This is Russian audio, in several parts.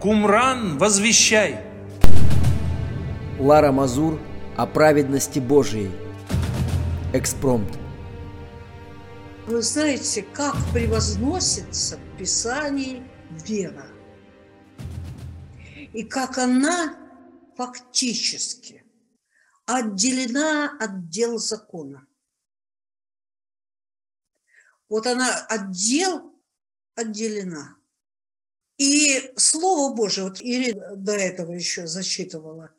Кумран, возвещай! Лара Мазур о праведности Божией. Экспромт. Вы знаете, как превозносится в Писании вера. И как она фактически отделена от дел закона. Вот она отдел отделена. И Слово Божие, вот Ирина до этого еще зачитывала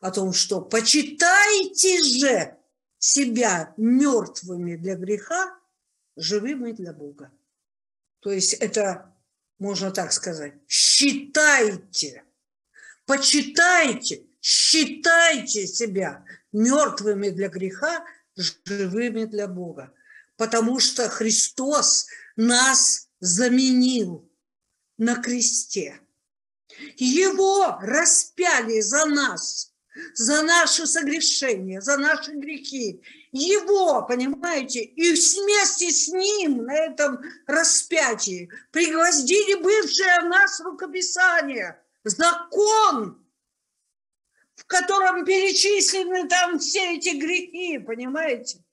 о том, что «почитайте же себя мертвыми для греха, живыми для Бога». То есть это, можно так сказать, считайте, почитайте, считайте себя мертвыми для греха, живыми для Бога. Потому что Христос нас заменил на кресте. Его распяли за нас, за наши согрешения, за наши грехи. Его, понимаете, и вместе с ним на этом распятии пригвоздили бывшее в нас рукописание, закон, в котором перечислены там все эти грехи, понимаете?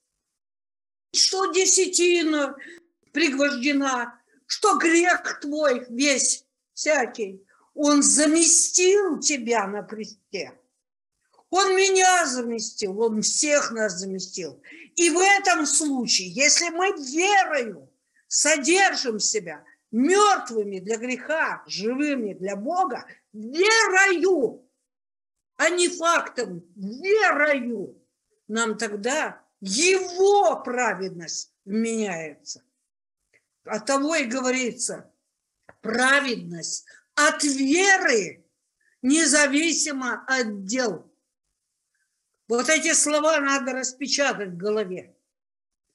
Что десятина пригвождена, что грех твой весь всякий, он заместил тебя на кресте. Он меня заместил, он всех нас заместил. И в этом случае, если мы верою содержим себя мертвыми для греха, живыми для Бога, верою, а не фактом, верою, нам тогда его праведность меняется. От того и говорится, праведность от веры, независимо от дел. Вот эти слова надо распечатать в голове.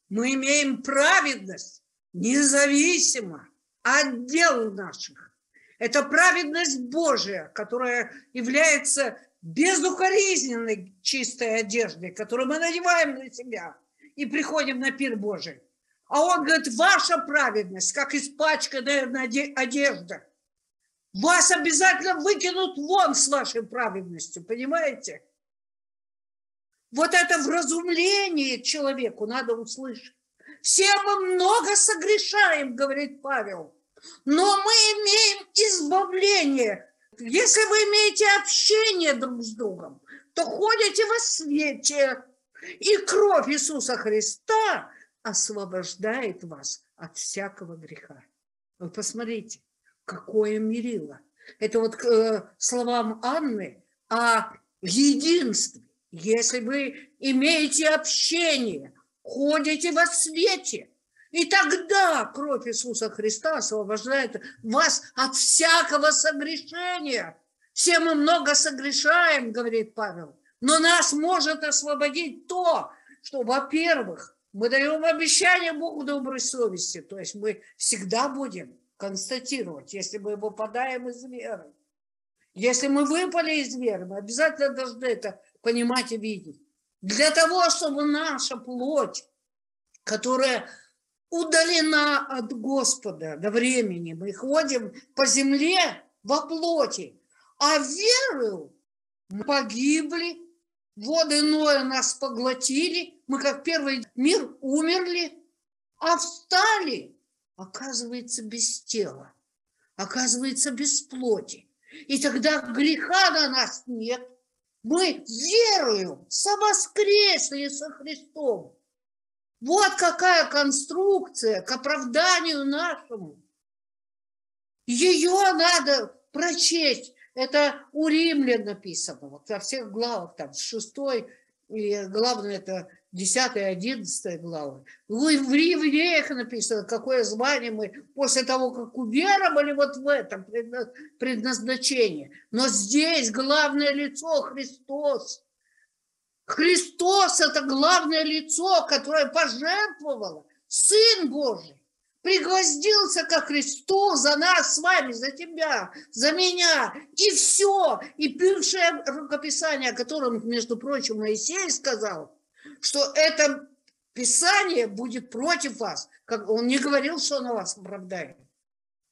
Мы имеем праведность независимо от дел наших. Это праведность Божия, которая является безукоризненной чистой одеждой, которую мы надеваем на себя и приходим на пир Божий. А он говорит, ваша праведность, как испачканная одежда, вас обязательно выкинут вон с вашей праведностью, понимаете? Вот это вразумление человеку надо услышать. Все мы много согрешаем, говорит Павел, но мы имеем избавление. Если вы имеете общение друг с другом, то ходите во свете, и кровь Иисуса Христа освобождает вас от всякого греха. Вы посмотрите, какое мерило. Это вот к э, словам Анны о единстве. Если вы имеете общение, ходите во свете, и тогда кровь Иисуса Христа освобождает вас от всякого согрешения. Все мы много согрешаем, говорит Павел, но нас может освободить то, что, во-первых, мы даем обещание Богу доброй совести, то есть мы всегда будем констатировать, если мы выпадаем из веры. Если мы выпали из веры, мы обязательно должны это понимать и видеть. Для того, чтобы наша плоть, которая удалена от Господа до времени, мы ходим по земле во плоти, а верою мы погибли, воды Ноя нас поглотили, мы как первый мир умерли, а встали оказывается без тела, оказывается без плоти. И тогда греха на нас нет. Мы верою совоскресли со Христом. Вот какая конструкция к оправданию нашему. Ее надо прочесть. Это у римлян написано, вот во всех главах, там, с шестой, и главное, это 10-11 главы. В евреях написано, какое звание мы после того, как уверовали вот в этом предназначении. Но здесь главное лицо Христос. Христос – это главное лицо, которое пожертвовало. Сын Божий пригвоздился ко Христу за нас с вами, за тебя, за меня. И все. И бывшее рукописание, о котором, между прочим, Моисей сказал – что это Писание будет против вас. Как он не говорил, что оно вас оправдает.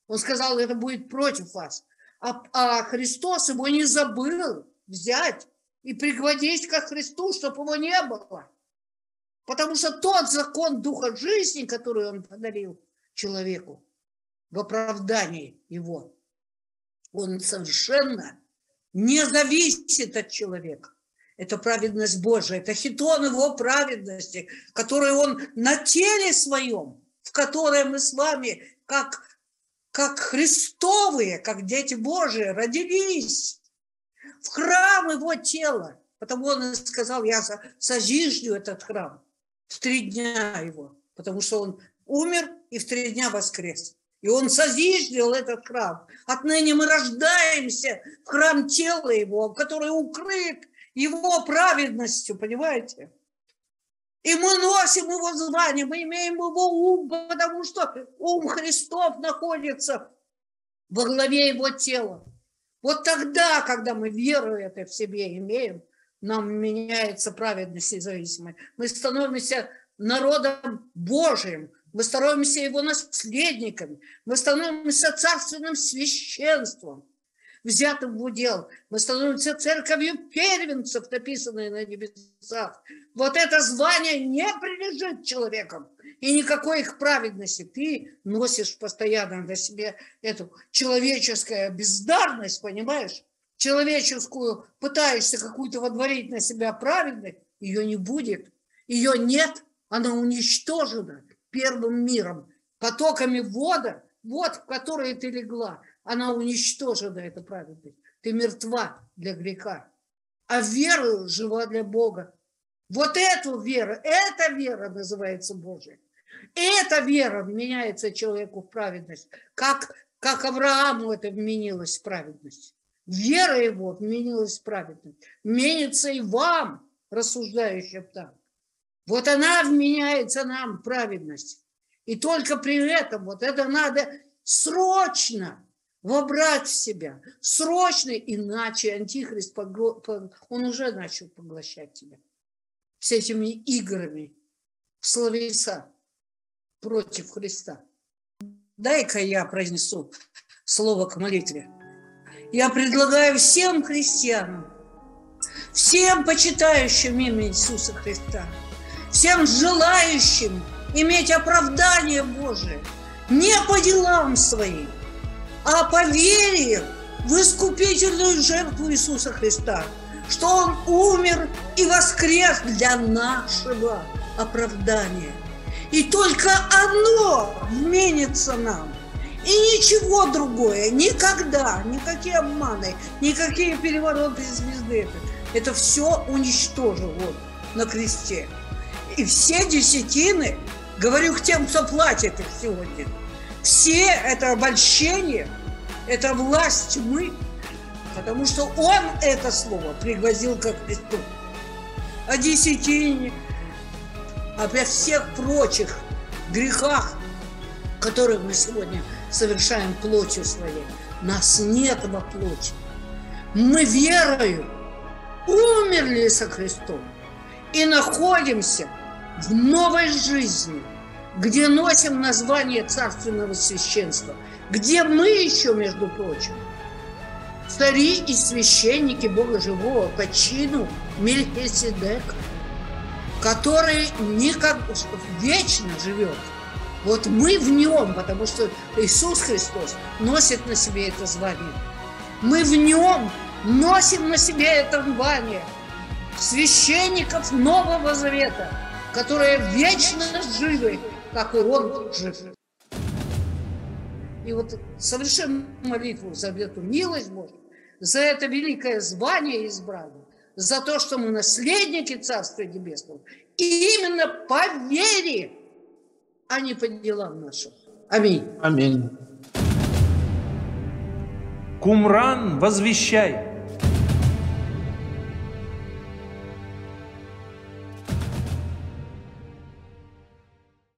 Он сказал, это будет против вас. а, а Христос его не забыл взять и пригвоздить ко Христу, чтобы его не было. Потому что тот закон Духа жизни, который он подарил человеку в оправдании его, он совершенно не зависит от человека. Это праведность Божия, это хитон его праведности, который он на теле своем, в которое мы с вами, как, как Христовые, как дети Божии, родились в храм его тела. Потому он сказал, я созиждю этот храм в три дня его, потому что он умер и в три дня воскрес. И он созиждил этот храм. Отныне мы рождаемся в храм тела его, который укрыт его праведностью, понимаете? И мы носим его звание, мы имеем его ум, потому что ум Христов находится во главе его тела. Вот тогда, когда мы веру это в себе имеем, нам меняется праведность независимая. Мы становимся народом Божиим, мы становимся его наследниками, мы становимся царственным священством, взятым в удел. Мы становимся церковью первенцев, написанной на небесах. Вот это звание не принадлежит человекам. И никакой их праведности. Ты носишь постоянно на себе эту человеческую бездарность, понимаешь? Человеческую, пытаешься какую-то водворить на себя праведность, ее не будет. Ее нет, она уничтожена первым миром, потоками вода, вот в которые ты легла она уничтожена, эта праведность. Ты мертва для греха, а верою жива для Бога. Вот эту веру, эта вера называется Божия. Эта вера меняется человеку в праведность, как, как Аврааму это вменилось в праведность. Вера его вменилась в праведность. Менится и вам, рассуждающим так. Вот она вменяется нам праведность. И только при этом вот это надо срочно вобрать в себя, срочно, иначе антихрист, он уже начал поглощать тебя с этими играми словеса против Христа. Дай-ка я произнесу слово к молитве. Я предлагаю всем христианам, всем почитающим имя Иисуса Христа, всем желающим иметь оправдание Божие, не по делам своим, а по вере в искупительную жертву Иисуса Христа, что Он умер и воскрес для нашего оправдания. И только оно вменится нам. И ничего другое, никогда, никакие обманы, никакие перевороты звезды. Это, это все уничтожил он на кресте. И все десятины, говорю к тем, кто платит их сегодня – все это обольщение, это власть тьмы, потому что он это слово пригвозил ко Христу. О десятине, обо всех прочих грехах, которые мы сегодня совершаем плотью своей. Нас нет во плоти. Мы верою умерли со Христом и находимся в новой жизни – где носим название царственного священства, где мы еще, между прочим, цари и священники Бога Живого по чину Мельхиседека, который никак вечно живет. Вот мы в нем, потому что Иисус Христос носит на себе это звание. Мы в нем носим на себе это звание священников Нового Завета, которые вечно живы как и он жив. И вот совершим молитву за эту милость Божью, за это великое звание избрание, за то, что мы наследники Царства Небесного, и именно по вере, а не по делам нашим. Аминь. Аминь. Кумран, возвещай.